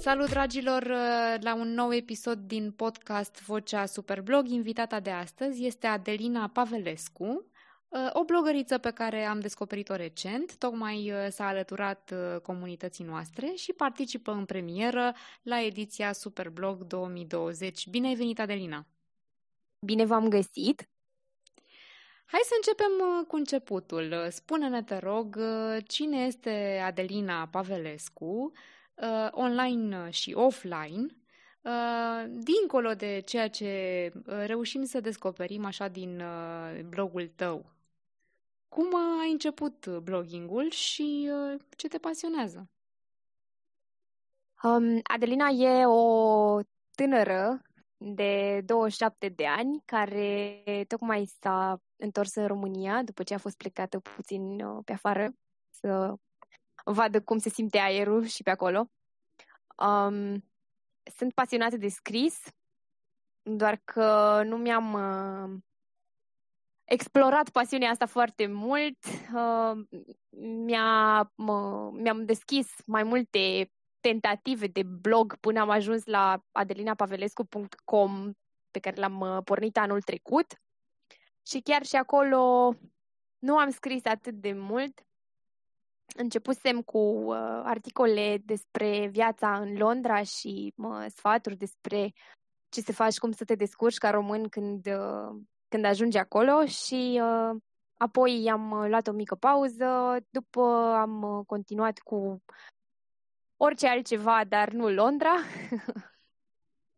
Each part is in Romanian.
Salut, dragilor, la un nou episod din podcast Vocea Superblog. Invitata de astăzi este Adelina Pavelescu, o blogăriță pe care am descoperit-o recent, tocmai s-a alăturat comunității noastre și participă în premieră la ediția Superblog 2020. Bine ai venit, Adelina! Bine v-am găsit! Hai să începem cu începutul. Spune-ne, te rog, cine este Adelina Pavelescu, uh, online și offline, uh, dincolo de ceea ce uh, reușim să descoperim așa din uh, blogul tău. Cum a început bloggingul și uh, ce te pasionează? Um, Adelina e o tânără de 27 de ani care tocmai s-a întors în România după ce a fost plecată puțin uh, pe afară să vadă cum se simte aerul și pe acolo. Um, sunt pasionată de scris, doar că nu mi-am uh, explorat pasiunea asta foarte mult. Uh, mi-a, uh, mi-am deschis mai multe tentative de blog până am ajuns la adelinapavelescu.com pe care l-am uh, pornit anul trecut. Și chiar și acolo nu am scris atât de mult, începusem cu uh, articole despre viața în Londra și uh, sfaturi despre ce să faci, cum să te descurci ca român când, uh, când ajungi acolo și uh, apoi am luat o mică pauză, după am uh, continuat cu orice altceva, dar nu Londra.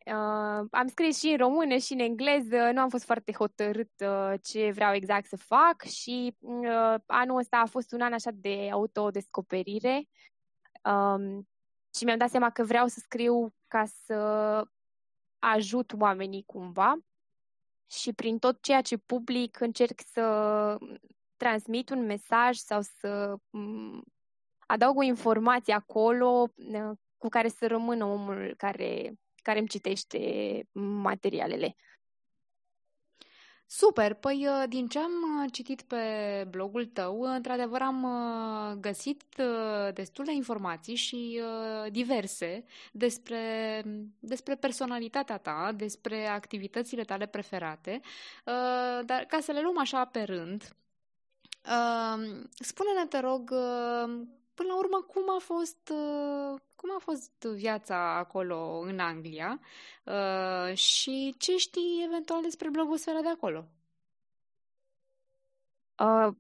Uh, am scris și în română și în engleză, nu am fost foarte hotărât uh, ce vreau exact să fac și uh, anul ăsta a fost un an așa de autodescoperire. Um, și mi-am dat seama că vreau să scriu ca să ajut oamenii cumva. Și prin tot ceea ce public încerc să transmit un mesaj sau să um, adaug o informație acolo uh, cu care să rămână omul care care îmi citește materialele. Super! Păi, uh, din ce am uh, citit pe blogul tău, uh, într-adevăr am găsit destule informații și diverse despre, despre personalitatea ta, despre activitățile tale preferate, dar ca să le luăm așa pe rând, spune-ne, te rog, până la urmă, cum a fost, uh, cum a fost viața acolo în Anglia uh, și ce știi eventual despre blogosfera de acolo? Uh,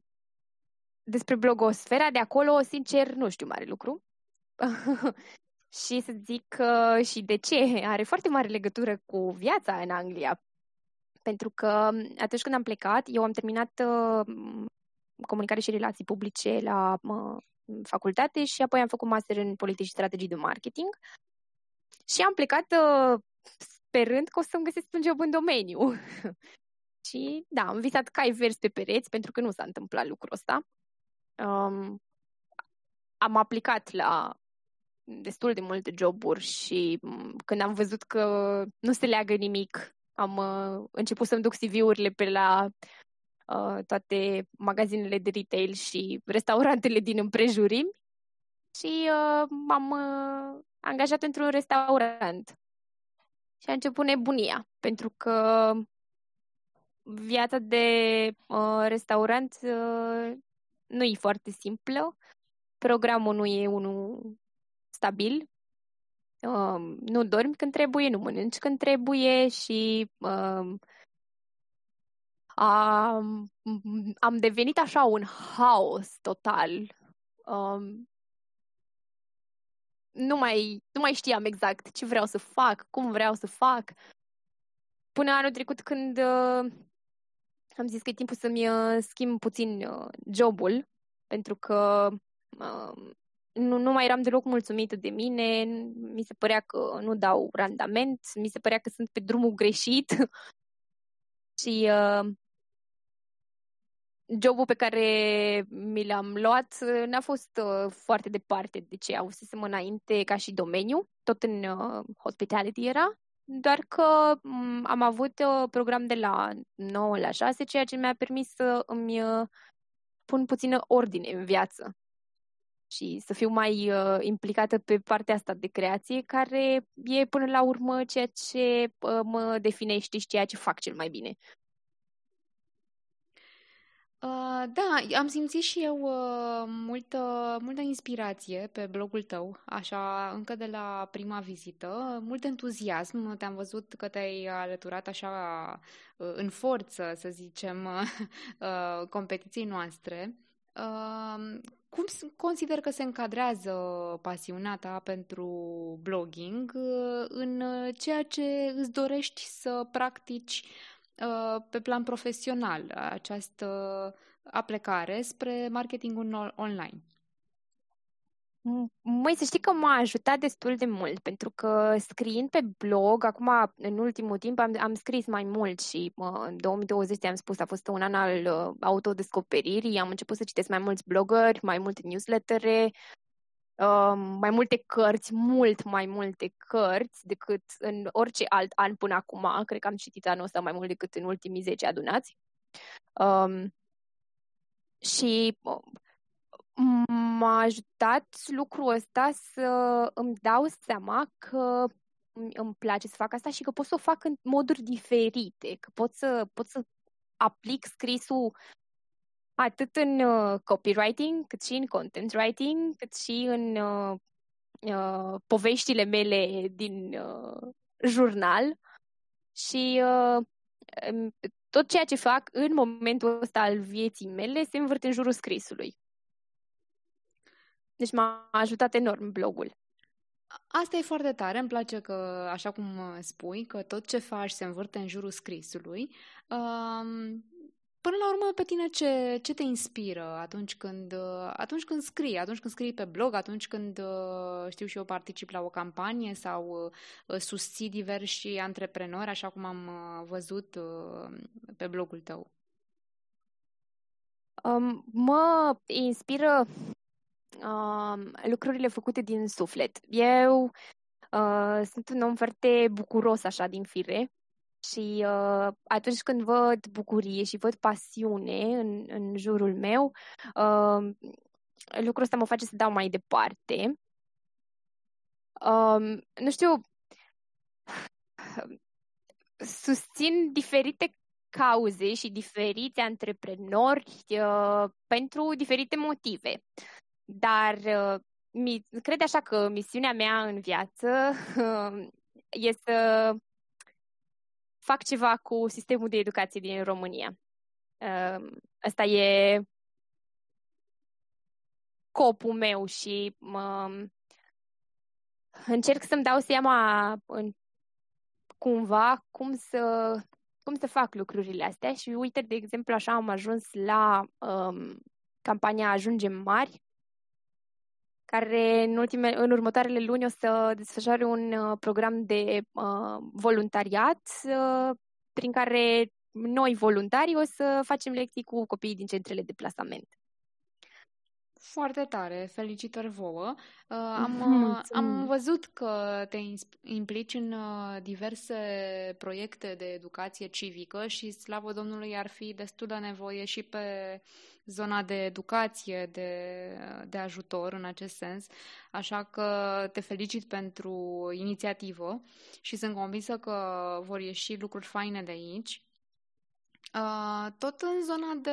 despre blogosfera de acolo, sincer, nu știu mare lucru. și să zic uh, și de ce. Are foarte mare legătură cu viața în Anglia. Pentru că atunci când am plecat, eu am terminat uh, comunicare și relații publice la uh, facultate și apoi am făcut master în politici și strategii de marketing și am plecat uh, sperând că o să-mi găsesc un job în domeniu. și da, am visat cai verzi pe pereți pentru că nu s-a întâmplat lucrul ăsta. Um, am aplicat la destul de multe joburi și mm, când am văzut că nu se leagă nimic, am uh, început să-mi duc CV-urile pe la uh, toate magazinele de retail și restaurantele din împrejurimi și uh, m-am uh, angajat într-un restaurant. Și a început nebunia, pentru că viața de uh, restaurant uh, nu e foarte simplă, programul nu e unul stabil, uh, nu dormi când trebuie, nu mănânci când trebuie și uh, am, am devenit așa un haos total. Um, nu mai, nu mai știam exact ce vreau să fac, cum vreau să fac. Până anul trecut când uh, am zis că e timpul să-mi uh, schimb puțin uh, jobul, pentru că uh, nu, nu mai eram deloc mulțumită de mine, mi se părea că nu dau randament, mi se părea că sunt pe drumul greșit și uh, jobul pe care mi l-am luat uh, n-a fost uh, foarte departe de ce avusesem înainte ca și domeniu, tot în uh, hospitality era, doar că um, am avut uh, program de la 9 la 6, ceea ce mi-a permis să îmi uh, pun puțină ordine în viață. și să fiu mai uh, implicată pe partea asta de creație, care e până la urmă ceea ce uh, mă definește și ceea ce fac cel mai bine. Uh, da, am simțit și eu uh, multă, multă inspirație pe blogul tău, așa, încă de la prima vizită, mult entuziasm. Te-am văzut că te-ai alăturat așa uh, în forță, să zicem, uh, competiției noastre. Uh, cum consider că se încadrează pasiunea ta pentru blogging uh, în ceea ce îți dorești să practici uh, pe plan profesional, această aplecare spre marketingul online? Măi, să știi că m-a ajutat destul de mult, pentru că scriind pe blog, acum, în ultimul timp, am, am scris mai mult și mă, în 2020, am spus, a fost un an al uh, autodescoperirii, am început să citesc mai mulți blogări, mai multe newslettere, uh, mai multe cărți, mult mai multe cărți decât în orice alt an până acum. Cred că am citit anul ăsta mai mult decât în ultimii 10 adunați. Um, și m-a ajutat lucrul ăsta să îmi dau seama că îmi place să fac asta și că pot să o fac în moduri diferite, că pot să, pot să aplic scrisul atât în uh, copywriting, cât și în content writing, cât și în uh, uh, poveștile mele din uh, jurnal și uh, tot ceea ce fac în momentul ăsta al vieții mele se învârte în jurul scrisului. Deci m-a ajutat enorm blogul. Asta e foarte tare, îmi place că, așa cum spui, că tot ce faci se învârte în jurul scrisului. Um, până la urmă, pe tine ce, ce te inspiră atunci când, atunci când scrii, atunci când scrii pe blog, atunci când, știu și eu, particip la o campanie sau uh, susții diversi antreprenori, așa cum am uh, văzut uh, pe blogul tău? Um, mă inspiră uh, lucrurile făcute din suflet. Eu uh, sunt un om foarte bucuros așa din fire și uh, atunci când văd bucurie și văd pasiune în, în jurul meu, uh, lucrul ăsta mă face să dau mai departe. Uh, nu știu, susțin diferite cauze și diferiți antreprenori uh, pentru diferite motive. Dar uh, mi, cred așa că misiunea mea în viață uh, e să fac ceva cu sistemul de educație din România. Uh, asta e scopul meu și mă, încerc să-mi dau seama în, cumva cum să, cum să fac lucrurile astea și uite, de exemplu, așa am ajuns la um, campania Ajungem Mari, care în, ultime, în următoarele luni o să desfășoare un uh, program de uh, voluntariat uh, prin care noi voluntarii o să facem lecții cu copiii din centrele de plasament. Foarte tare, felicitări vouă. Uh, am, uh, am văzut că te implici în uh, diverse proiecte de educație civică și, slavă Domnului, ar fi destul de nevoie și pe zona de educație, de, de ajutor în acest sens. Așa că te felicit pentru inițiativă și sunt convinsă că vor ieși lucruri faine de aici. Uh, tot în zona de,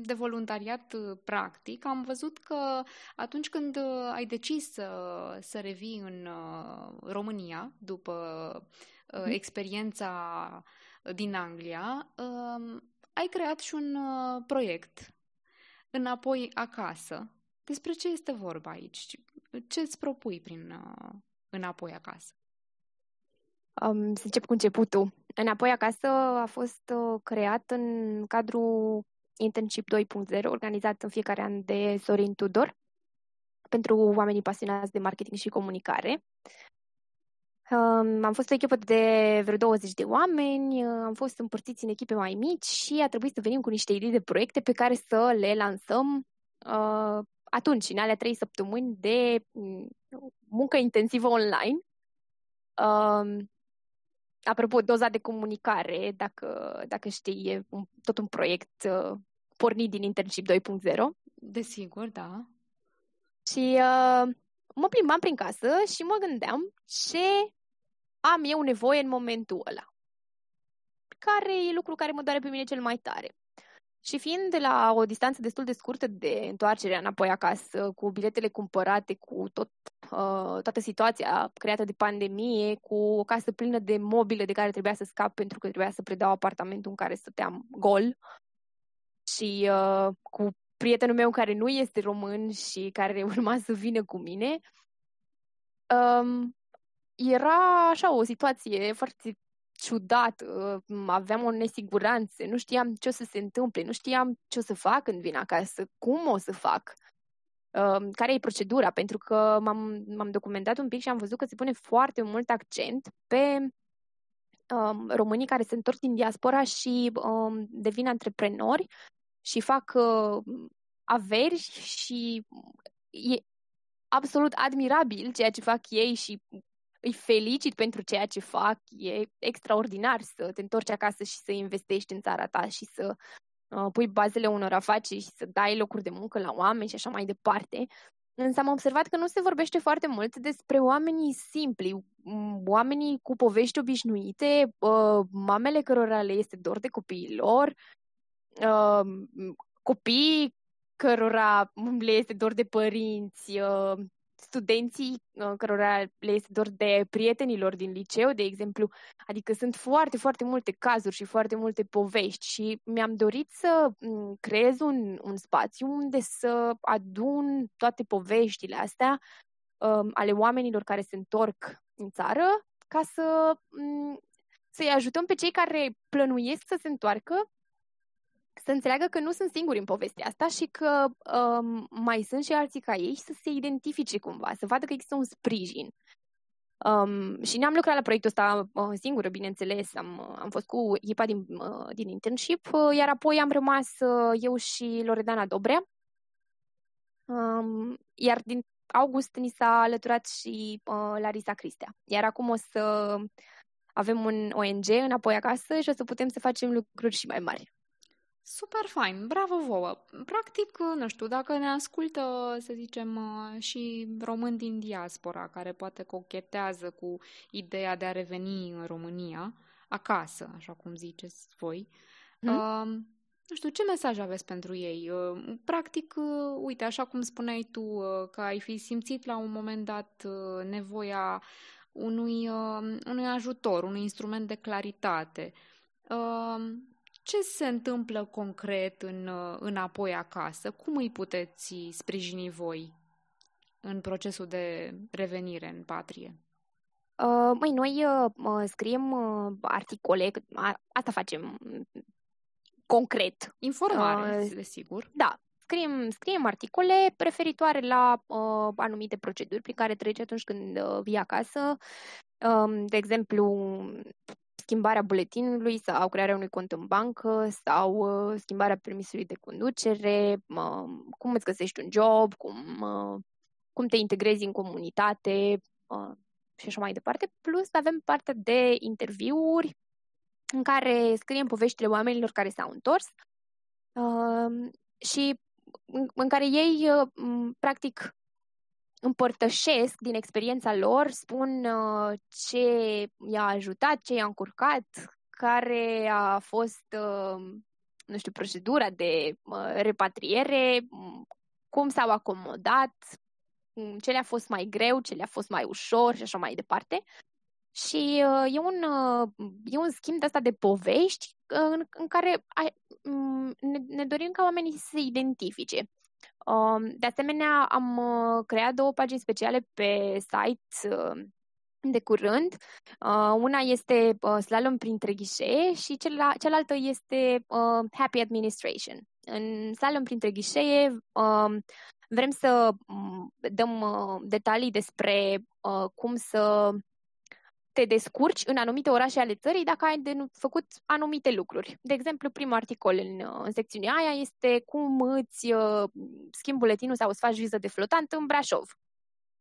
de voluntariat uh, practic, am văzut că atunci când uh, ai decis să, să revii în România după mhm. experiența din Anglia, um, ai creat și un proiect înapoi acasă. Despre ce este vorba aici? Ce îți propui prin înapoi acasă? Um, să încep cu începutul. Înapoi acasă a fost uh, creat în cadrul Internship 2.0, organizat în fiecare an de Sorin Tudor, pentru oamenii pasionați de marketing și comunicare. Um, am fost o echipă de vreo 20 de oameni, uh, am fost împărțiți în echipe mai mici și a trebuit să venim cu niște idei de proiecte pe care să le lansăm uh, atunci, în alea trei săptămâni de mm, muncă intensivă online. Um, apropo, doza de comunicare, dacă, dacă știi, e un, tot un proiect uh, pornit din Internship 2.0. Desigur, da. Și uh, mă plimbam prin casă și mă gândeam ce am eu nevoie în momentul ăla. Care e lucru care mă doare pe mine cel mai tare. Și fiind de la o distanță destul de scurtă de întoarcere înapoi acasă, cu biletele cumpărate, cu tot, uh, toată situația creată de pandemie, cu o casă plină de mobile de care trebuia să scap pentru că trebuia să predau apartamentul în care stăteam gol și uh, cu prietenul meu care nu este român și care urma să vină cu mine, um, era așa o situație foarte ciudat, aveam o nesiguranță, nu știam ce o să se întâmple, nu știam ce o să fac când vin acasă, cum o să fac, care e procedura, pentru că m-am, m-am documentat un pic și am văzut că se pune foarte mult accent pe um, românii care se întorc din diaspora și um, devin antreprenori și fac uh, averi și e absolut admirabil ceea ce fac ei și îi felicit pentru ceea ce fac. E extraordinar să te întorci acasă și să investești în țara ta și să uh, pui bazele unor afaceri și să dai locuri de muncă la oameni și așa mai departe. Însă am observat că nu se vorbește foarte mult despre oamenii simpli, oamenii cu povești obișnuite, uh, mamele cărora le este dor de copiii lor, uh, copii cărora le este dor de părinți, uh, studenții uh, cărora le este dor de prietenilor din liceu, de exemplu. Adică sunt foarte, foarte multe cazuri și foarte multe povești și mi-am dorit să mm, creez un, un spațiu unde să adun toate poveștile astea um, ale oamenilor care se întorc în țară ca să, um, să-i ajutăm pe cei care plănuiesc să se întoarcă să înțeleagă că nu sunt singuri în povestea asta și că um, mai sunt și alții ca ei și să se identifice cumva, să vadă că există un sprijin. Um, și ne-am lucrat la proiectul ăsta uh, singură, bineînțeles. Am, uh, am fost cu echipa din, uh, din internship, uh, iar apoi am rămas uh, eu și Loredana Dobrea. Um, iar din august ni s-a alăturat și uh, Larisa Cristea. Iar acum o să avem un ONG înapoi acasă și o să putem să facem lucruri și mai mari. Super fain, bravo vouă! Practic, nu știu, dacă ne ascultă, să zicem, și români din diaspora, care poate cochetează cu ideea de a reveni în România, acasă, așa cum ziceți voi, hmm? uh, nu știu, ce mesaj aveți pentru ei? Uh, practic, uh, uite, așa cum spuneai tu, uh, că ai fi simțit la un moment dat uh, nevoia unui, uh, unui ajutor, unui instrument de claritate. Uh, ce se întâmplă concret în, uh, înapoi acasă? Cum îi puteți sprijini voi în procesul de revenire în patrie? Uh, măi, noi uh, scriem uh, articole, asta facem mm, concret. Informare, uh, desigur. Da, scriem, scriem articole preferitoare la uh, anumite proceduri prin care treci atunci când uh, vii acasă. Um, de exemplu, schimbarea buletinului sau crearea unui cont în bancă sau uh, schimbarea permisului de conducere, uh, cum îți găsești un job, cum, uh, cum te integrezi în comunitate uh, și așa mai departe. Plus avem partea de interviuri în care scriem poveștile oamenilor care s-au întors uh, și în, în care ei, uh, practic, împărtășesc din experiența lor, spun uh, ce i-a ajutat, ce i-a încurcat, care a fost, uh, nu știu, procedura de uh, repatriere, cum s-au acomodat, ce le-a fost mai greu, ce le-a fost mai ușor și așa mai departe. Și uh, e, un, uh, e un schimb de asta de povești uh, în, în care ai, um, ne, ne dorim ca oamenii să se identifice. Um, de asemenea, am uh, creat două pagini speciale pe site uh, de curând. Uh, una este Slalom printre ghișee și cealaltă este Happy Administration. În Slalom printre ghișee um, vrem să mm, dăm detalii despre cum să te descurci în anumite orașe ale țării dacă ai de făcut anumite lucruri. De exemplu, primul articol în, în secțiunea aia este cum îți uh, schimbi buletinul sau îți faci viză de flotant în Brașov.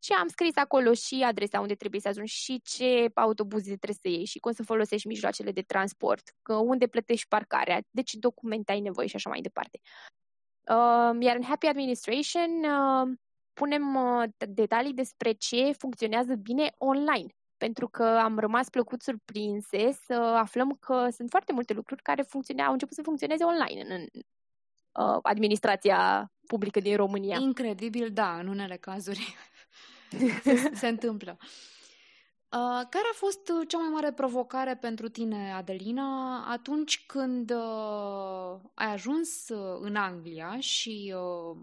Și am scris acolo și adresa unde trebuie să ajungi și ce autobuze trebuie să iei și cum să folosești mijloacele de transport, că unde plătești parcarea, de ce documente ai nevoie și așa mai departe. Uh, iar în Happy Administration uh, spunem uh, detalii despre ce funcționează bine online. Pentru că am rămas plăcut surprinse să aflăm că sunt foarte multe lucruri care funcționeau, au început să funcționeze online în, în uh, administrația publică din România. Incredibil, da, în unele cazuri se, se întâmplă. Uh, care a fost uh, cea mai mare provocare pentru tine, Adelina, atunci când uh, ai ajuns uh, în Anglia și uh,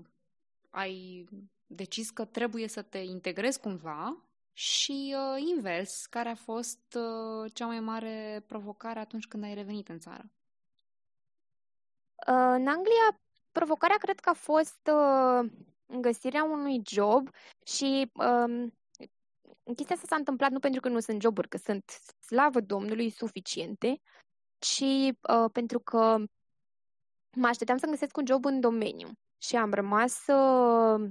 ai decis că trebuie să te integrezi cumva și uh, invers, care a fost uh, cea mai mare provocare atunci când ai revenit în țară? Uh, în Anglia, provocarea cred că a fost uh, găsirea unui job și uh, chestia asta s-a întâmplat nu pentru că nu sunt joburi, că sunt, slavă Domnului, suficiente, ci uh, pentru că mă așteptam să găsesc un job în domeniu și am rămas uh,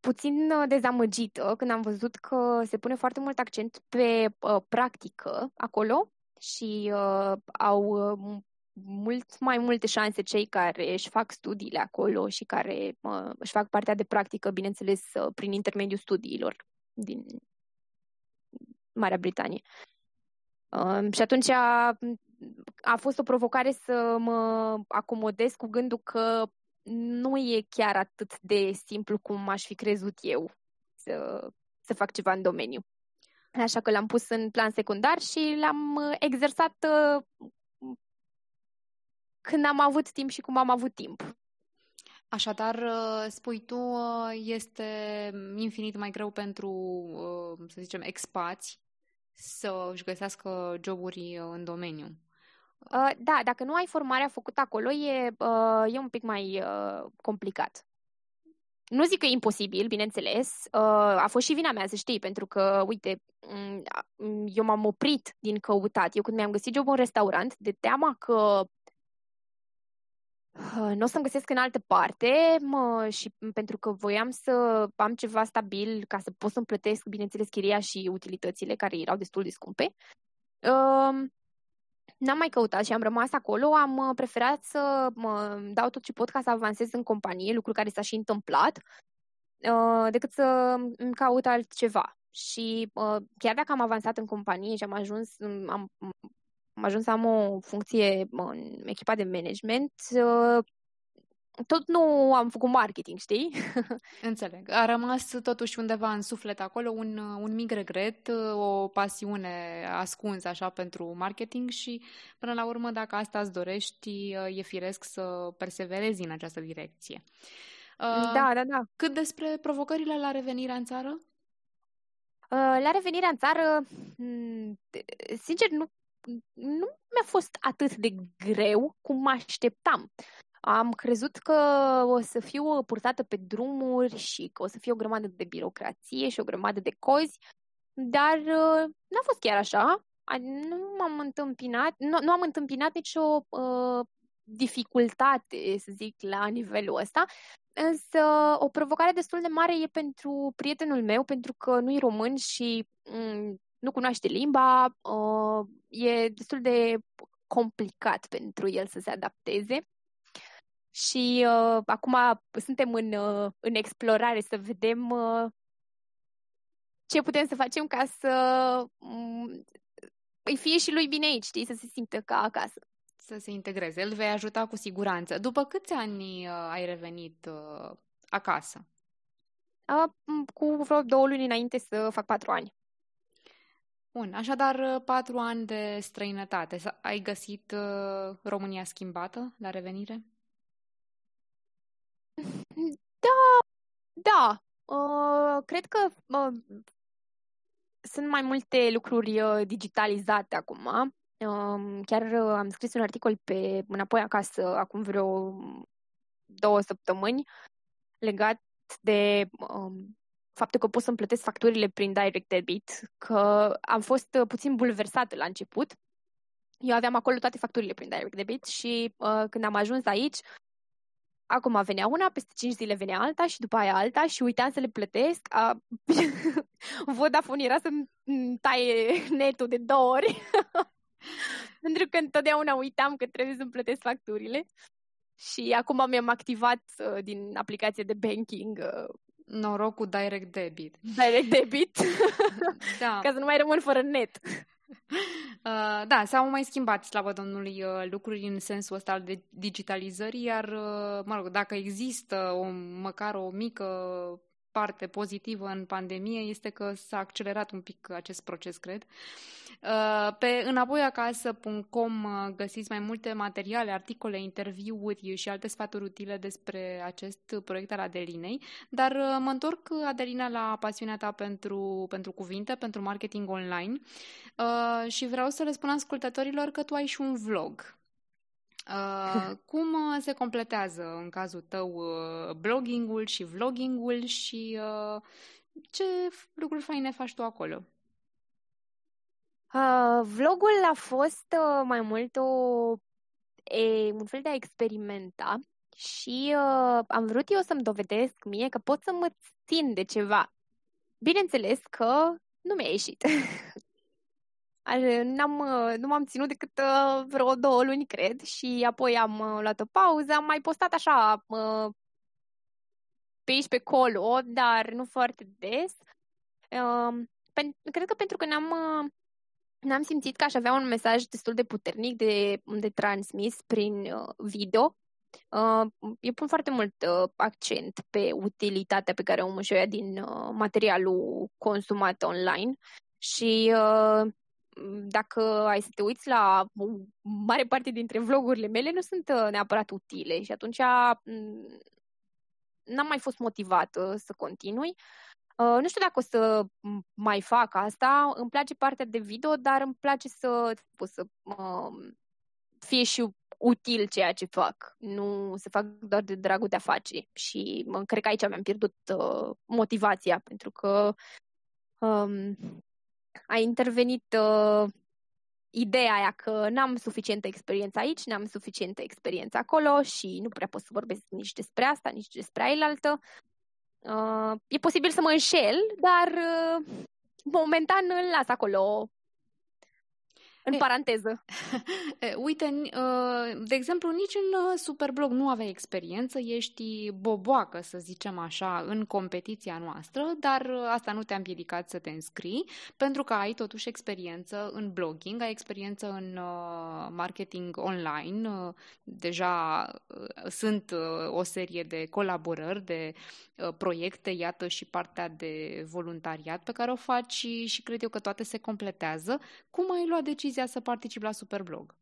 puțin uh, dezamăgită când am văzut că se pune foarte mult accent pe uh, practică acolo și uh, au uh, mult mai multe șanse cei care își fac studiile acolo și care uh, își fac partea de practică, bineînțeles, uh, prin intermediul studiilor din Marea Britanie. Uh, și atunci a, a fost o provocare să mă acomodez cu gândul că nu e chiar atât de simplu cum aș fi crezut eu să, să fac ceva în domeniu. Așa că l-am pus în plan secundar și l-am uh, exersat uh, când am avut timp și cum am avut timp. Așadar, uh, spui tu, este infinit mai greu pentru, să zicem, expați să își găsească joburi în domeniu. Uh, da, dacă nu ai formarea făcută acolo, e, uh, e un pic mai uh, complicat. Nu zic că e imposibil, bineînțeles. Uh, a fost și vina mea, să știi, pentru că, uite, mm, mm, eu m-am oprit din căutat. Eu când mi-am găsit job în restaurant, de teama că uh, nu o să-mi găsesc în altă parte mă, și pentru că voiam să am ceva stabil ca să pot să-mi plătesc, bineînțeles, chiria și utilitățile, care erau destul de scumpe. Uh, N-am mai căutat și am rămas acolo, am uh, preferat să mă dau tot ce pot ca să avansez în companie, lucru care s-a și întâmplat, uh, decât să îmi caut altceva. Și uh, chiar dacă am avansat în companie și am ajuns, am, am ajuns să am o funcție în echipa de management, tot nu am făcut marketing, știi? Înțeleg. A rămas totuși undeva în suflet acolo un, un mic regret, o pasiune ascunsă așa pentru marketing și până la urmă dacă asta îți dorești, e firesc să perseverezi în această direcție. Da, da, da. Cât despre provocările la revenirea în țară? La revenirea în țară, sincer, nu, nu mi-a fost atât de greu cum mă așteptam. Am crezut că o să fiu purtată pe drumuri și că o să fie o grămadă de birocrație și o grămadă de cozi, dar uh, n-a fost chiar așa. Nu m-am întâmpinat, nu, nu am întâmpinat nicio uh, dificultate, să zic, la nivelul ăsta, însă o provocare destul de mare e pentru prietenul meu, pentru că nu e român și mm, nu cunoaște limba, uh, e destul de complicat pentru el să se adapteze. Și uh, acum suntem în, uh, în explorare să vedem uh, ce putem să facem ca să um, îi fie și lui bine aici, știi, să se simtă ca acasă. Să se integreze. Îl vei ajuta cu siguranță. După câți ani uh, ai revenit uh, acasă? Uh, cu vreo două luni înainte să fac patru ani. Bun, așadar uh, patru ani de străinătate. Ai găsit uh, România schimbată la revenire? Da, da. Uh, cred că uh, sunt mai multe lucruri uh, digitalizate acum. Uh, chiar uh, am scris un articol pe înapoi acasă acum vreo două săptămâni legat de um, faptul că pot să-mi plătesc facturile prin direct debit, că am fost uh, puțin bulversată la început. Eu aveam acolo toate facturile prin direct debit și uh, când am ajuns aici, Acum venea una, peste 5 zile venea alta și după aia alta și uitam să le plătesc. A... Vodafone era să-mi taie netul de două ori. Pentru că întotdeauna uitam că trebuie să-mi plătesc facturile. și acum mi-am activat uh, din aplicație de banking uh, Noroc cu direct debit. Direct debit? da. Ca să nu mai rămân fără net. Uh, da, s-au mai schimbat, slavă Domnului, uh, lucruri în sensul ăsta al de digitalizării, iar, uh, mă rog, dacă există o, măcar o mică parte pozitivă în pandemie este că s-a accelerat un pic acest proces, cred. Uh, pe înapoiacasă.com uh, găsiți mai multe materiale, articole, interviuri și alte sfaturi utile despre acest proiect al Adelinei, dar uh, mă întorc, Adelina, la pasiunea ta pentru, pentru cuvinte, pentru marketing online și vreau să le spun ascultătorilor că tu ai și un vlog. Uh, cum uh, se completează în cazul tău uh, bloggingul și vloggingul și uh, ce lucruri faine faci tu acolo? Uh, vlogul a fost uh, mai mult o, e, un fel de a experimenta și uh, am vrut eu să-mi dovedesc mie că pot să mă țin de ceva. Bineînțeles că nu mi-a ieșit. N-am, uh, nu m-am ținut decât uh, vreo două luni, cred, și apoi am uh, luat o pauză. Am mai postat așa pe aici, pe colo, dar nu foarte des. Um, cred că pentru că n-am, n-am simțit că aș avea un mesaj destul de puternic de, de transmis prin video. Eu pun foarte mult accent pe utilitatea pe care o și o din materialul consumat online și dacă ai să te uiți la o mare parte dintre vlogurile mele, nu sunt uh, neapărat utile și atunci mm, n-am mai fost motivată să continui. Uh, nu știu dacă o să mai fac asta, îmi place partea de video, dar îmi place să, să uh, fie și util ceea ce fac, nu să fac doar de dragul de a face. Și mă, cred că aici mi-am pierdut uh, motivația, pentru că um, a intervenit uh, ideea aia că n-am suficientă experiență aici, n-am suficientă experiență acolo și nu prea pot să vorbesc nici despre asta, nici despre ailaltă. Uh, e posibil să mă înșel, dar uh, momentan îl las acolo în e, paranteză. E, uite, uh, de exemplu, nici în uh, Superblog nu aveai experiență, ești boboacă, să zicem așa, în competiția noastră, dar uh, asta nu te-a împiedicat să te înscrii, pentru că ai totuși experiență în blogging, ai experiență în marketing online, deja sunt o serie de colaborări, de proiecte, iată și partea de voluntariat pe care o faci și, și cred eu că toate se completează. Cum ai luat decizia decizia să particip la Superblog?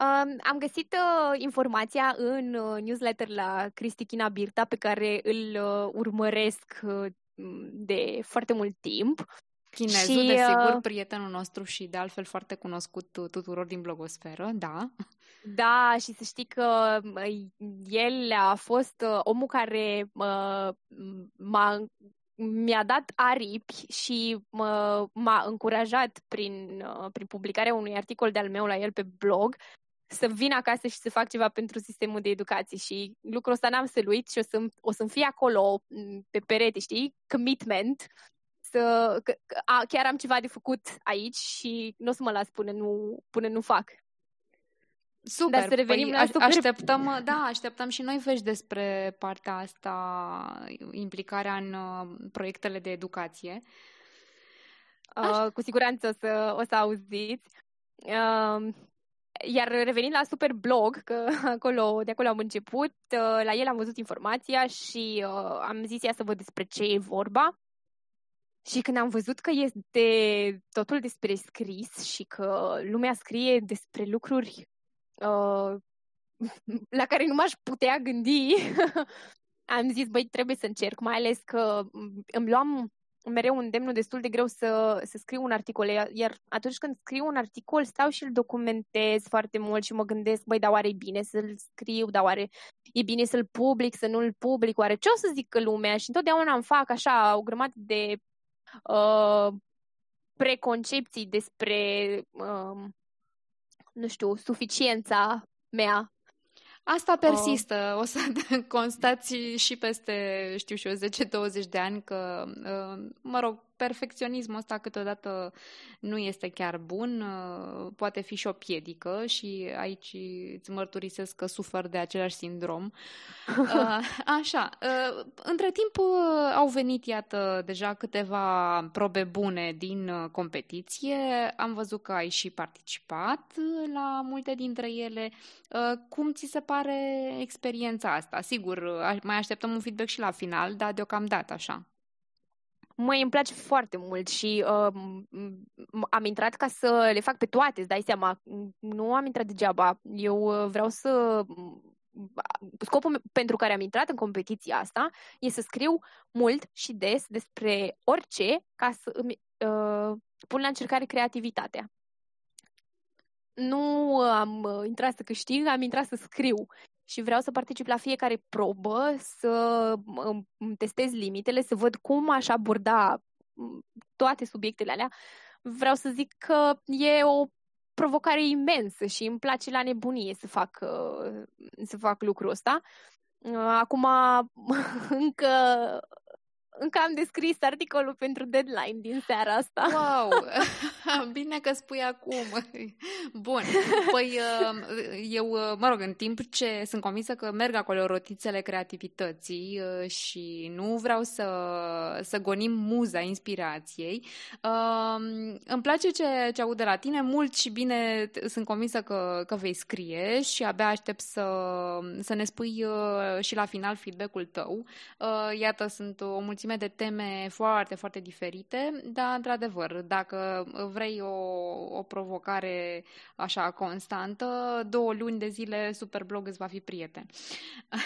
Um, am găsit uh, informația în uh, newsletter la Cristichina Birta, pe care îl uh, urmăresc uh, de foarte mult timp. Chinezul, și, desigur, uh, prietenul nostru și de altfel foarte cunoscut tuturor din blogosferă, da. Da, și să știi că el a fost uh, omul care uh, m-a mi-a dat aripi și mă, m-a încurajat prin, uh, prin publicarea unui articol de-al meu la el pe blog să vin acasă și să fac ceva pentru sistemul de educație și lucrul ăsta n-am să-l uit și o, să, o să-mi fie acolo mm, pe perete, știi? Commitment. Să, că, a, chiar am ceva de făcut aici și nu o să mă las până nu, până nu fac. Super, Dar să revenim păi, la super... așteptăm, da, așteptăm și noi vești despre partea asta, implicarea în uh, proiectele de educație. Uh, cu siguranță o să, o să auziți. Uh, iar revenind la super blog, că acolo, de acolo am început, uh, la el am văzut informația și uh, am zis ia să văd despre ce e vorba. Și când am văzut că este totul despre scris și că lumea scrie despre lucruri uh, la care nu m-aș putea gândi, am zis, băi, trebuie să încerc, mai ales că îmi luam mereu un demnul destul de greu să, să scriu un articol, iar atunci când scriu un articol stau și îl documentez foarte mult și mă gândesc, băi, dar oare e bine să-l scriu, dar oare e bine să-l public, să nu-l public, oare ce o să zică lumea? Și întotdeauna îmi fac așa o grămadă de uh, preconcepții despre uh, nu știu, suficiența mea. Asta persistă. O să constați și peste, știu și eu, 10-20 de ani că, uh, mă rog, perfecționismul ăsta câteodată nu este chiar bun, poate fi și o piedică și aici îți mărturisesc că sufer de același sindrom. Așa, între timp au venit, iată, deja câteva probe bune din competiție. Am văzut că ai și participat la multe dintre ele. Cum ți se pare experiența asta? Sigur, mai așteptăm un feedback și la final, dar deocamdată așa. Măi, îmi place foarte mult și uh, am intrat ca să le fac pe toate, îți dai seama. Nu am intrat degeaba. Eu uh, vreau să... Scopul pentru care am intrat în competiția asta e să scriu mult și des despre orice ca să îmi uh, pun la încercare creativitatea. Nu am uh, intrat să câștig, am intrat să scriu și vreau să particip la fiecare probă, să îmi testez limitele, să văd cum aș aborda toate subiectele alea. Vreau să zic că e o provocare imensă și îmi place la nebunie să fac, să fac lucrul ăsta. Acum încă încă am descris articolul pentru deadline din seara asta. Wow! Bine că spui acum. Bun. Păi eu, mă rog, în timp ce sunt convinsă că merg acolo rotițele creativității și nu vreau să, să gonim muza inspirației, îmi place ce, ce aud de la tine mult și bine sunt convinsă că, că vei scrie și abia aștept să, să ne spui și la final feedback-ul tău. Iată, sunt o mulțime mulțime de teme foarte, foarte diferite, dar, într-adevăr, dacă vrei o, o provocare așa constantă, două luni de zile Superblog îți va fi prieten.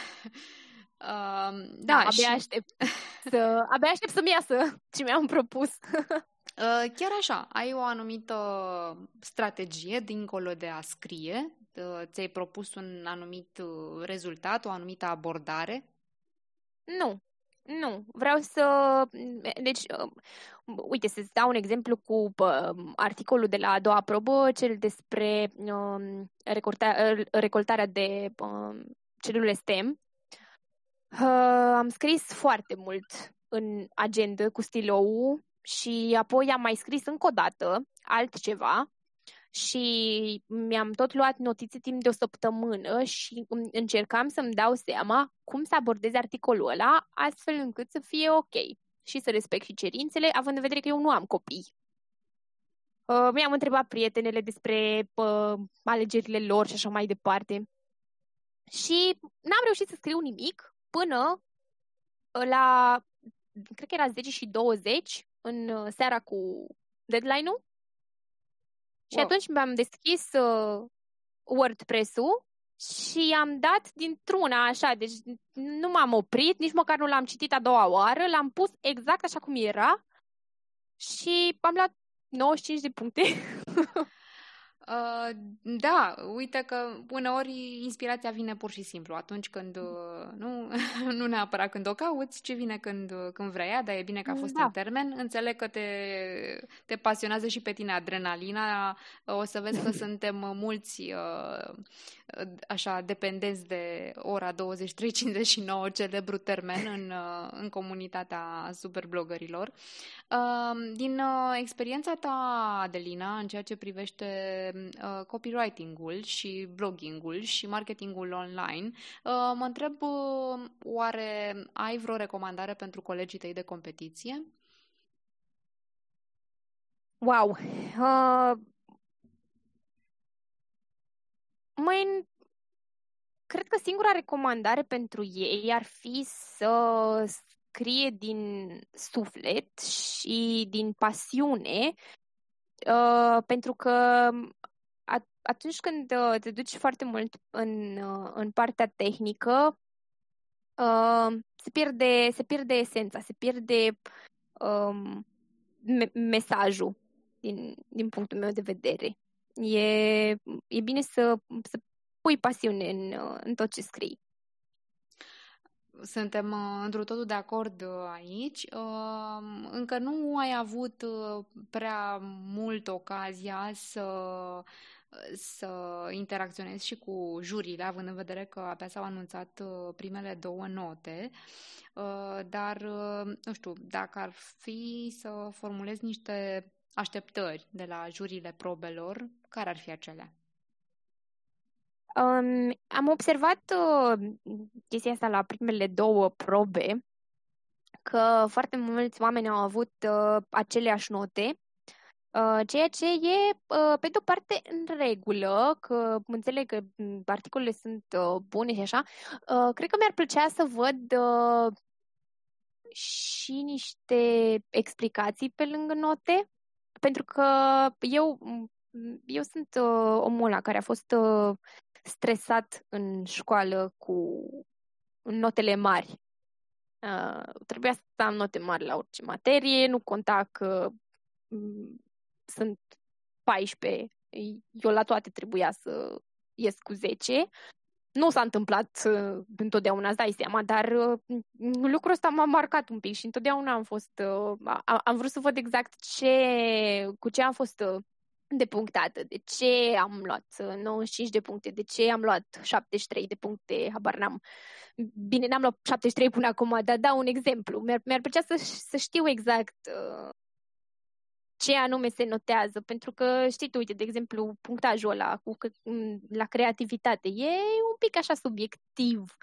Uh, da, da, abia și... aștept să, abia aștept să-mi iasă ce mi-am propus. uh, chiar așa, ai o anumită strategie dincolo de a scrie? Uh, ți-ai propus un anumit uh, rezultat, o anumită abordare? Nu, nu, vreau să... Deci, uh, uite, să-ți dau un exemplu cu uh, articolul de la a doua probă, cel despre uh, recolta, uh, recoltarea de uh, celule STEM. Uh, am scris foarte mult în agenda cu stilou și apoi am mai scris încă o dată altceva și mi-am tot luat notițe timp de o săptămână și încercam să-mi dau seama cum să abordez articolul ăla astfel încât să fie ok și să respect și cerințele, având în vedere că eu nu am copii. Uh, mi-am întrebat prietenele despre uh, alegerile lor și așa mai departe. Și n-am reușit să scriu nimic până la, cred că era 10 și 20, în uh, seara cu deadline-ul. Și atunci mi-am deschis uh, WordPress-ul și am dat dintr-una așa, deci nu m-am oprit, nici măcar nu l-am citit a doua oară, l-am pus exact așa cum era și am luat 95 de puncte. Uh, da, uite că uneori inspirația vine pur și simplu atunci când, uh, nu, nu neapărat când o cauți, ci vine când, uh, când vrei ea, dar e bine că a fost da. în termen. Înțeleg că te, te pasionează și pe tine adrenalina. O să vezi că suntem mulți așa dependenți de ora 23.59, celebru termen în, în comunitatea superblogărilor. Din experiența ta, Adelina, în ceea ce privește uh, copywriting-ul și blogging-ul și marketingul online, uh, mă întreb, uh, oare ai vreo recomandare pentru colegii tăi de competiție? Wow! Uh, mai cred că singura recomandare pentru ei ar fi să scrie din suflet și din pasiune Uh, pentru că atunci când uh, te duci foarte mult în, uh, în partea tehnică, uh, se, pierde, se pierde esența, se pierde um, me- mesajul din, din punctul meu de vedere. E, e bine să, să pui pasiune în, în tot ce scrii. Suntem uh, într totul de acord uh, aici. Uh, încă nu ai avut prea mult ocazia să să interacționez și cu jurile, având în vedere că abia s-au anunțat uh, primele două note, uh, dar, uh, nu știu, dacă ar fi să formulez niște așteptări de la jurile probelor, care ar fi acelea? Um, am observat uh, chestia asta la primele două probe, că foarte mulți oameni au avut uh, aceleași note Uh, ceea ce e, uh, pe de-o parte, în regulă, că înțeleg că mm, articolele sunt uh, bune și așa, cred că mi-ar plăcea să văd și niște explicații pe lângă note, pentru că eu, mm, eu sunt omul ăla care a fost stresat în școală cu notele mari. Uh, trebuia să am note mari la orice materie, nu conta că mm, sunt 14, eu la toate trebuia să ies cu 10. Nu s-a întâmplat uh, întotdeauna, îți dai seama, dar uh, lucrul ăsta m-a marcat un pic și întotdeauna am fost, uh, am vrut să văd exact ce, cu ce am fost depunctată, de ce am luat 95 de puncte, de ce am luat 73 de puncte, habar n-am. Bine, n-am luat 73 până acum, dar dau un exemplu. Mi-ar, mi-ar plăcea să, să știu exact uh, ce anume se notează, pentru că, știi tu, uite, de exemplu, punctajul ăla cu, la creativitate e un pic așa subiectiv.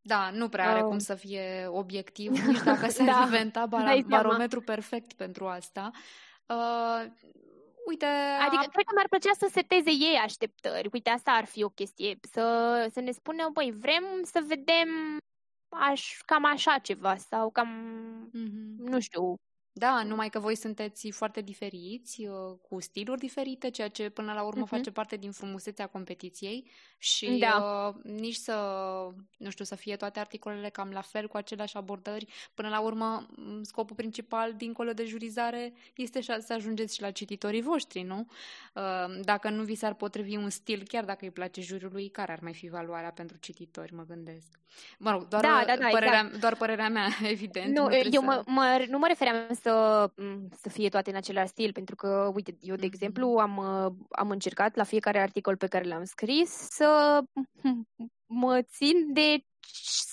Da, nu prea are uh. cum să fie obiectiv, nici dacă s-ar da, inventa bar- barometru perfect pentru asta. Uh, uite... Adică, a... cred că mi-ar plăcea să seteze ei așteptări. Uite, asta ar fi o chestie. Să, să ne spună, băi, vrem să vedem aș, cam așa ceva sau cam, mm-hmm. nu știu, da, numai că voi sunteți foarte diferiți, uh, cu stiluri diferite, ceea ce până la urmă uh-huh. face parte din frumusețea competiției și da. uh, nici să, nu știu, să fie toate articolele cam la fel, cu aceleași abordări. Până la urmă, scopul principal, dincolo de jurizare, este să ajungeți și la cititorii voștri, nu? Uh, dacă nu vi s-ar potrivi un stil, chiar dacă îi place juriului, care ar mai fi valoarea pentru cititori, mă gândesc. Mă rog, doar, da, da, da, părerea, exact. doar părerea mea, evident. Nu, nu eu să... mă, mă, nu mă refeream să, să fie toate în același stil, pentru că, uite, eu, de exemplu, mm-hmm. am, am încercat la fiecare articol pe care l-am scris să mă țin de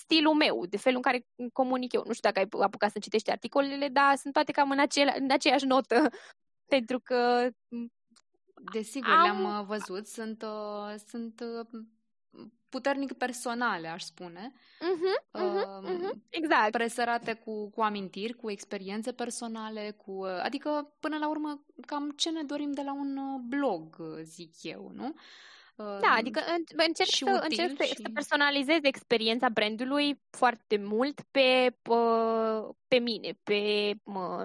stilul meu, de felul în care comunic eu. Nu știu dacă ai apucat să citești articolele, dar sunt toate cam în, acela, în aceeași notă, pentru că Desigur, am... le-am uh, văzut, sunt, uh, sunt uh, puternic personale, aș spune. Uh-huh, uh-huh, uh-huh, exact. Presărate cu, cu amintiri, cu experiențe personale, cu, adică, până la urmă, cam ce ne dorim de la un uh, blog, zic eu, nu? Da, adică încerc, și să, util încerc și... să personalizez experiența brandului foarte mult pe, pe mine, pe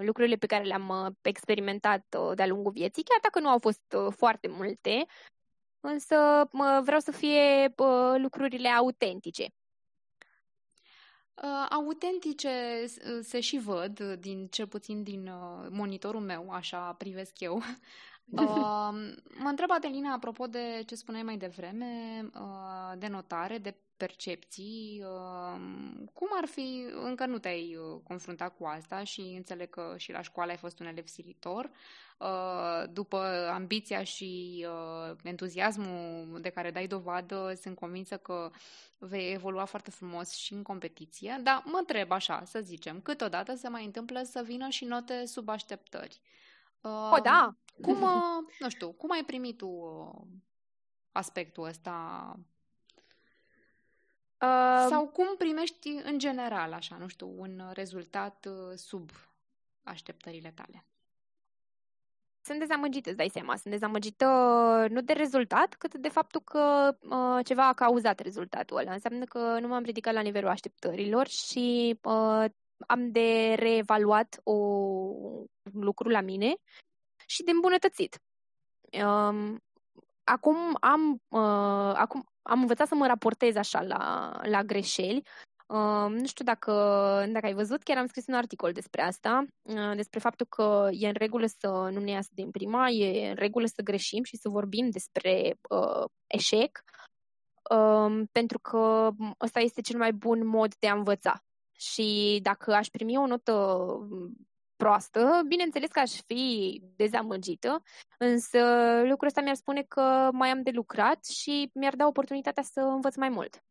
lucrurile pe care le-am uh, experimentat uh, de-a lungul vieții, chiar dacă nu au fost foarte multe, însă vreau să fie lucrurile autentice. Uh, autentice se și văd, din cel puțin din uh, monitorul meu, așa privesc eu. Uh, mă întreb, Adelina, apropo de ce spuneai mai devreme, uh, de notare, de percepții, uh, cum ar fi, încă nu te-ai uh, confruntat cu asta și înțeleg că și la școală ai fost un elev silitor, uh, după ambiția și uh, entuziasmul de care dai dovadă, sunt convinsă că vei evolua foarte frumos și în competiție, dar mă întreb așa, să zicem, câteodată se mai întâmplă să vină și note sub așteptări. Uh, o, da! Cum, uh, nu știu, cum ai primit tu uh, aspectul ăsta? Uh, Sau cum primești în general, așa, nu știu, un rezultat uh, sub așteptările tale? Sunt dezamăgită, îți dai seama. Sunt dezamăgită nu de rezultat, cât de faptul că uh, ceva a cauzat rezultatul ăla. Înseamnă că nu m-am ridicat la nivelul așteptărilor și uh, am de reevaluat o, un lucru la mine și de îmbunătățit. Um, acum am, uh, acum am învățat să mă raportez așa la, la greșeli. Uh, nu știu dacă, dacă ai văzut, chiar am scris un articol despre asta, uh, despre faptul că e în regulă să nu ne iasă din prima, e în regulă să greșim și să vorbim despre uh, eșec, uh, pentru că ăsta este cel mai bun mod de a învăța. Și dacă aș primi o notă proastă, bineînțeles că aș fi dezamăgită, însă lucrul ăsta mi-ar spune că mai am de lucrat și mi-ar da oportunitatea să învăț mai mult.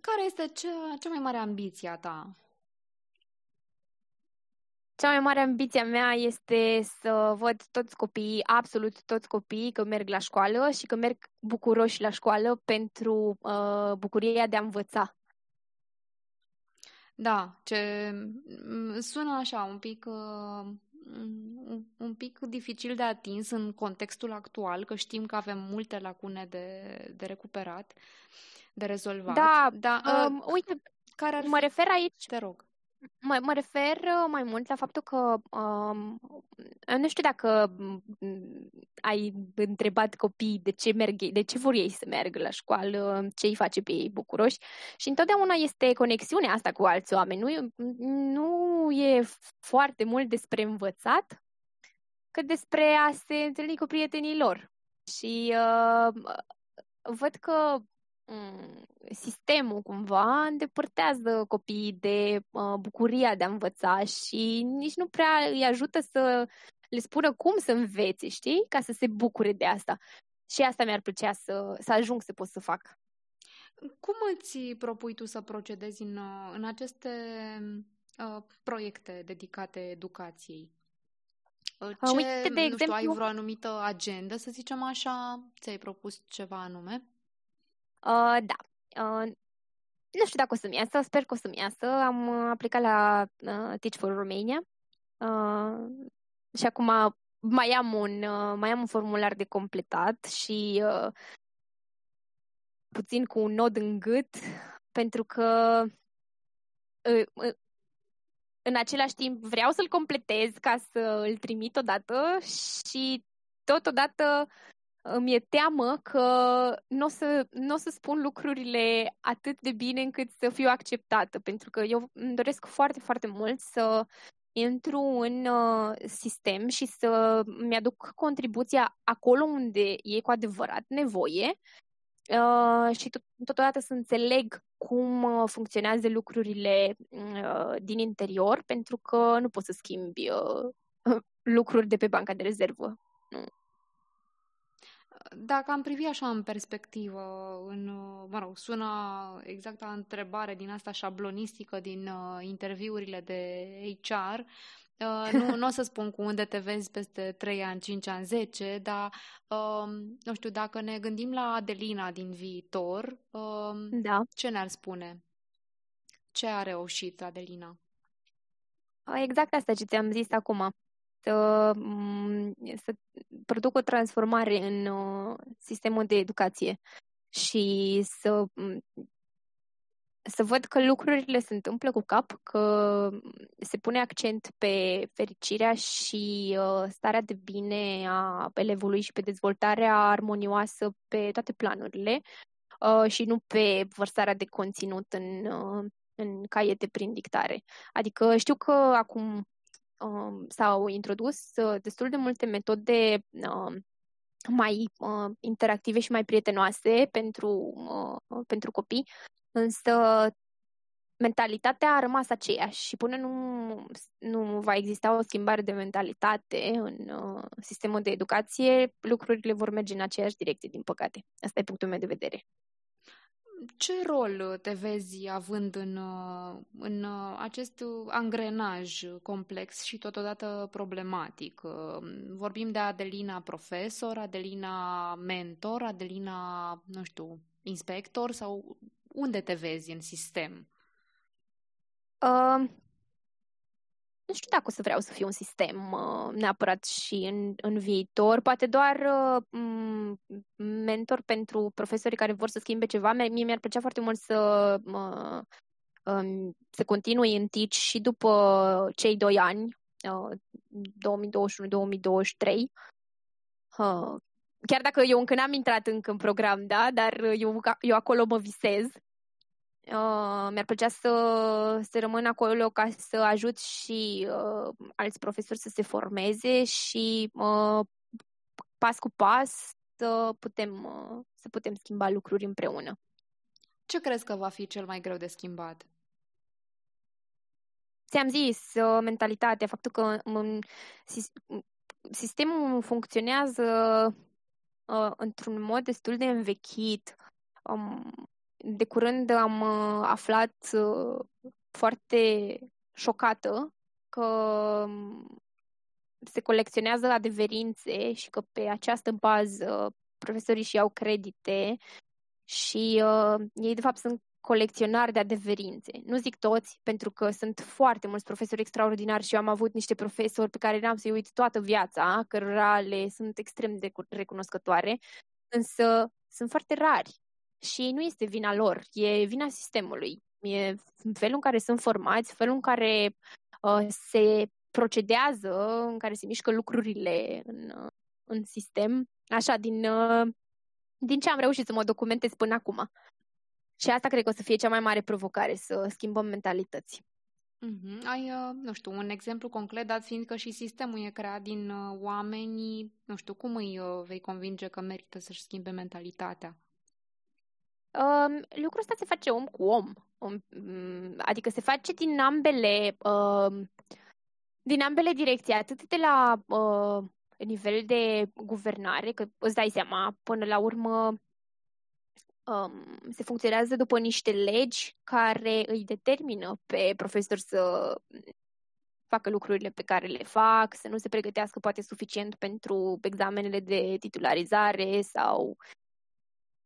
Care este cea, cea mai mare ambiție a ta? Cea mai mare ambiție a mea este să văd toți copiii, absolut toți copiii, că merg la școală și că merg bucuroși la școală pentru uh, bucuria de a învăța. Da, ce sună așa un pic uh, un pic dificil de atins în contextul actual, că știm că avem multe lacune de, de recuperat, de rezolvat. Da, da uh, um, uite, care ar mă refer aici. Te rog. Mă, mă refer uh, mai mult la faptul că um, nu știu dacă mm, ai întrebat copiii de ce merg, de ce vor ei să meargă la școală, ce îi face pe ei bucuroși și întotdeauna este conexiunea asta cu alți oameni. Nu, nu e foarte mult despre învățat, cât despre a se întâlni cu prietenii lor. Și uh, văd că Mm, sistemul cumva îndepărtează copiii de uh, bucuria de a învăța și nici nu prea îi ajută să le spună cum să învețe, știi? Ca să se bucure de asta. Și asta mi-ar plăcea să, să ajung să pot să fac. Cum îți propui tu să procedezi în, uh, în aceste uh, proiecte dedicate educației? Uh, ce, Uite, de nu exemplu, știu, ai vreo anumită agendă, să zicem așa? Ți-ai propus ceva anume? Uh, da. Uh, nu știu dacă o să-mi iasă, sper că o să-mi iasă. Am uh, aplicat la uh, Teach for Romania uh, și acum mai am un, uh, mai am un formular de completat și uh, puțin cu un nod în gât, pentru că uh, uh, în același timp vreau să-l completez ca să îl trimit odată și totodată îmi e teamă că nu o să, n-o să spun lucrurile atât de bine încât să fiu acceptată, pentru că eu îmi doresc foarte, foarte mult să intru în uh, sistem și să mi-aduc contribuția acolo unde e cu adevărat nevoie uh, și tot, totodată să înțeleg cum uh, funcționează lucrurile uh, din interior, pentru că nu poți să schimbi uh, lucruri de pe banca de rezervă. Nu, dacă am privi așa în perspectivă, în, mă rog, sună exact la întrebare din asta șablonistică din uh, interviurile de HR, Uh, nu, nu o să spun cu unde te vezi peste 3 ani, 5 ani, 10, dar uh, nu știu, dacă ne gândim la Adelina din viitor, uh, da. ce ne-ar spune? Ce a reușit Adelina? Exact asta ce ți-am zis acum să, mm, să produc o transformare în uh, sistemul de educație și să, mm, să văd că lucrurile se întâmplă cu cap, că se pune accent pe fericirea și uh, starea de bine a elevului și pe dezvoltarea armonioasă pe toate planurile uh, și nu pe vărsarea de conținut în, în caiete prin dictare. Adică știu că acum uh, s-au introdus uh, destul de multe metode uh, mai uh, interactive și mai prietenoase pentru, uh, pentru copii, însă mentalitatea a rămas aceeași și până nu, nu va exista o schimbare de mentalitate în uh, sistemul de educație, lucrurile vor merge în aceeași direcție, din păcate. Asta e punctul meu de vedere. Ce rol te vezi având în, în acest angrenaj complex și totodată problematic? Vorbim de Adelina profesor, Adelina mentor, Adelina, nu știu, inspector sau unde te vezi în sistem? Uh, nu știu dacă o să vreau să fiu un sistem uh, neapărat și în, în viitor, poate doar uh, mentor pentru profesorii care vor să schimbe ceva. Mie mi-ar plăcea foarte mult să uh, um, să continui în TIC și după cei doi ani, uh, 2021-2023. Uh, chiar dacă eu încă n-am intrat încă în program, da, dar eu, eu acolo mă visez Uh, mi-ar plăcea să, să rămân acolo ca să ajut și uh, alți profesori să se formeze și uh, pas cu pas să putem, uh, să putem schimba lucruri împreună. Ce crezi că va fi cel mai greu de schimbat? ți-am zis, uh, mentalitatea, faptul că um, sistemul funcționează uh, într-un mod destul de învechit. Um, de curând am uh, aflat uh, foarte șocată că um, se colecționează adeverințe și că pe această bază profesorii și iau credite și uh, ei de fapt sunt colecționari de adeverințe. Nu zic toți, pentru că sunt foarte mulți profesori extraordinari și eu am avut niște profesori pe care n-am să-i uit toată viața, cărora le sunt extrem de recunoscătoare, însă sunt foarte rari și nu este vina lor, e vina sistemului. E felul în care sunt formați, felul în care uh, se procedează, în care se mișcă lucrurile în, uh, în sistem, așa, din, uh, din ce am reușit să mă documentez până acum. Și asta cred că o să fie cea mai mare provocare, să schimbăm mentalități. Mm-hmm. Ai, uh, nu știu, un exemplu concret, dat fiind că și sistemul e creat din uh, oameni, nu știu, cum îi uh, vei convinge că merită să-și schimbe mentalitatea? Um, lucrul ăsta se face om cu om. Um, adică se face din ambele, uh, din ambele direcții, atât de la uh, nivel de guvernare, că îți dai seama, până la urmă um, se funcționează după niște legi care îi determină pe profesori să facă lucrurile pe care le fac, să nu se pregătească poate suficient pentru examenele de titularizare sau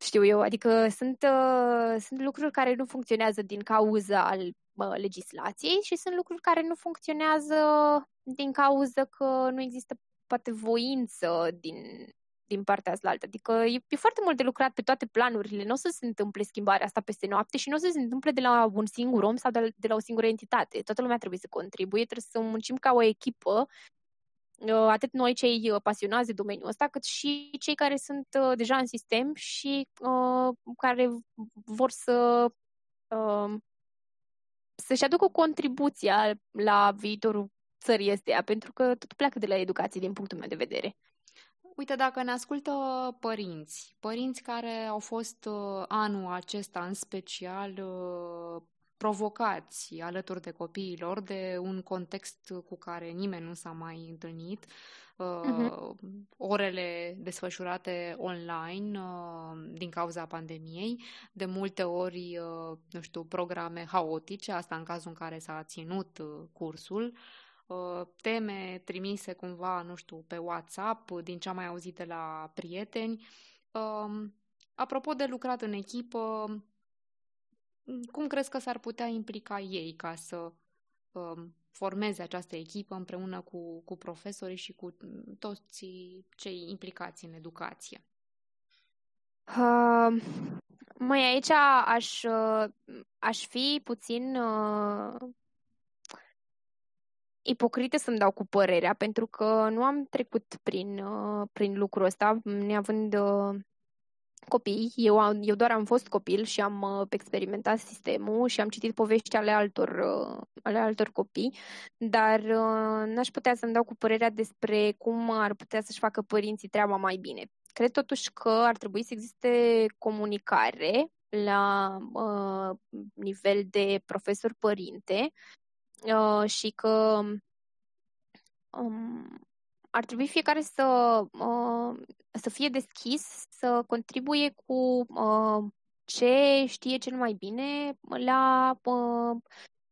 știu eu, adică sunt, uh, sunt lucruri care nu funcționează din cauza al uh, legislației și sunt lucruri care nu funcționează din cauza că nu există poate voință din, din partea asta altă. Adică e, e foarte mult de lucrat pe toate planurile. Nu o să se întâmple schimbarea asta peste noapte și nu o să se întâmple de la un singur om sau de la, de la o singură entitate. Toată lumea trebuie să contribuie, trebuie să muncim ca o echipă uh, atât noi cei uh, pasionați de domeniul ăsta, cât și cei care sunt uh, deja în sistem și uh, care vor să uh, să-și aducă contribuția la viitorul țării ăsteia, pentru că tot pleacă de la educație din punctul meu de vedere. Uite, dacă ne ascultă părinți, părinți care au fost uh, anul acesta în special uh, provocați alături de copiilor de un context cu care nimeni nu s-a mai întâlnit, uh-huh. orele desfășurate online uh, din cauza pandemiei, de multe ori, uh, nu știu, programe haotice, asta în cazul în care s-a ținut uh, cursul, Uh, teme trimise cumva, nu știu, pe WhatsApp, din ce am mai auzit de la prieteni. Um, apropo de lucrat în echipă, cum crezi că s-ar putea implica ei ca să um, formeze această echipă împreună cu, cu profesorii și cu toți cei implicați în educație? Uh, mai aici aș, uh, aș fi puțin uh, ipocrită să-mi dau cu părerea, pentru că nu am trecut prin, uh, prin lucrul ăsta, neavând uh, copii. Eu, am, eu doar am fost copil și am uh, experimentat sistemul și am citit povești ale altor, uh, ale altor copii, dar uh, n-aș putea să-mi dau cu părerea despre cum ar putea să-și facă părinții treaba mai bine. Cred totuși că ar trebui să existe comunicare la uh, nivel de profesor-părinte uh, și că um, ar trebui fiecare să, uh, să fie deschis, să contribuie cu uh, ce știe cel mai bine la uh,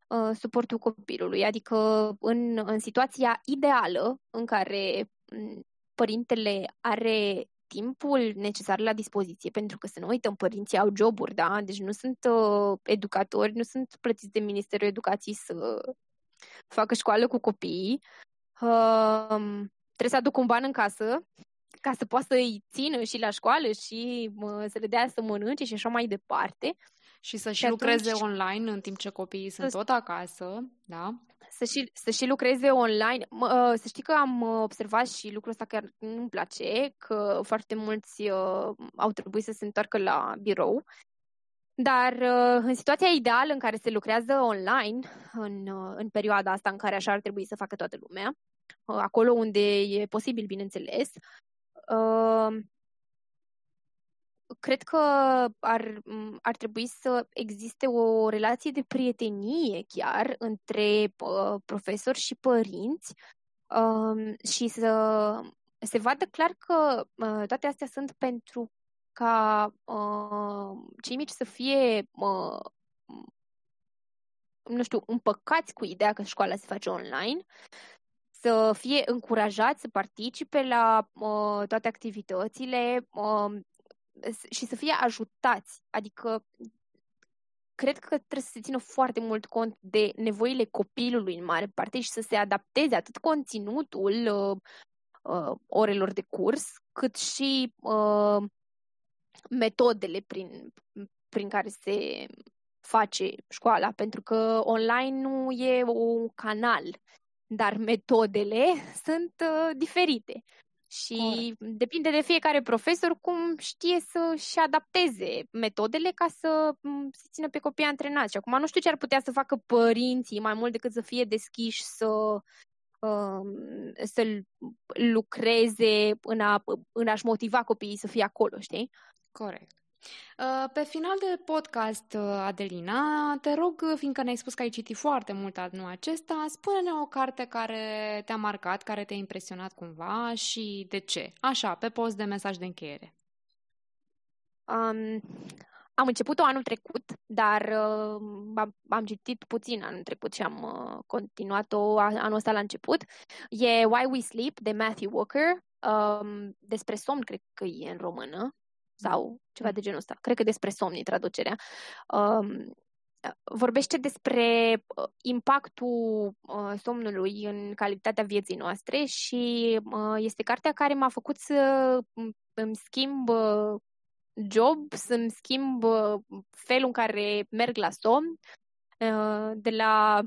uh, suportul copilului. Adică în, în situația ideală în care mm, părintele are timpul necesar la dispoziție, pentru că să nu uităm, părinții au joburi, da? Deci nu sunt uh, educatori, nu sunt plătiți de Ministerul Educației să facă școală cu copiii. Uh, trebuie să aduc un ban în casă ca să poată să-i țină și la școală și uh, să le dea să mănânce și așa mai departe. Și să și, și lucreze atunci, online în timp ce copiii sunt tot acasă, da? Să și, să și lucreze online. Mă, să știi că am observat și lucrul ăsta care nu-mi place, că foarte mulți uh, au trebuit să se întoarcă la birou. Dar uh, în situația ideală în care se lucrează online, în, uh, în perioada asta în care așa ar trebui să facă toată lumea, uh, acolo unde e posibil, bineînțeles, uh, cred că ar, ar trebui să existe o relație de prietenie chiar între uh, profesori și părinți uh, și să se vadă clar că uh, toate astea sunt pentru ca uh, cei mici să fie uh, nu știu, împăcați cu ideea că școala se face online, să fie încurajați să participe la uh, toate activitățile uh, și să fie ajutați. Adică cred că trebuie să se țină foarte mult cont de nevoile copilului în mare parte și să se adapteze atât conținutul uh, uh, orelor de curs, cât și uh, metodele prin, prin care se face școala, pentru că online nu e un canal, dar metodele sunt uh, diferite. Și Corect. depinde de fiecare profesor cum știe să-și adapteze metodele ca să se țină pe copii antrenați. Și acum nu știu ce ar putea să facă părinții mai mult decât să fie deschiși să uh, să lucreze în, a, în a-și motiva copiii să fie acolo, știi? Corect. Uh, pe final de podcast, uh, Adelina, te rog, fiindcă ne-ai spus că ai citit foarte mult anul acesta, spune-ne o carte care te-a marcat, care te-a impresionat cumva și de ce. Așa, pe post de mesaj de încheiere. Um, am început-o anul trecut, dar uh, am, am citit puțin anul trecut și am uh, continuat-o anul ăsta la început. E Why We Sleep de Matthew Walker, um, despre somn, cred că e în română sau ceva de genul ăsta. Cred că despre somni traducerea. Um, vorbește despre uh, impactul uh, somnului în calitatea vieții noastre și uh, este cartea care m-a făcut să îmi schimb uh, job, să-mi schimb uh, felul în care merg la somn, uh, de la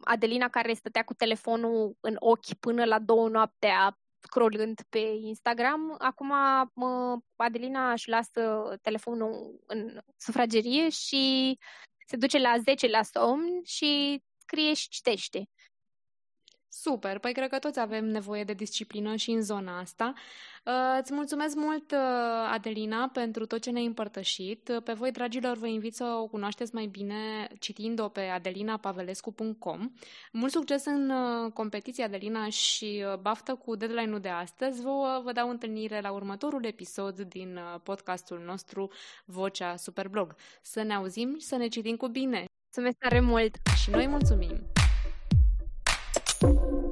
Adelina care stătea cu telefonul în ochi până la două noaptea scrollând pe Instagram, acum mă, Adelina își lasă telefonul în sufragerie și se duce la 10 la somn și scrie și citește. Super, păi cred că toți avem nevoie de disciplină și în zona asta. Uh, îți mulțumesc mult, uh, Adelina, pentru tot ce ne-ai împărtășit. Pe voi, dragilor, vă invit să o cunoașteți mai bine citind-o pe adelinapavelescu.com. Mult succes în uh, competiția, Adelina, și baftă cu deadline-ul de astăzi. Vă, vă dau întâlnire la următorul episod din podcastul nostru Vocea Superblog. Să ne auzim și să ne citim cu bine! Mulțumesc tare mult! Și noi mulțumim! you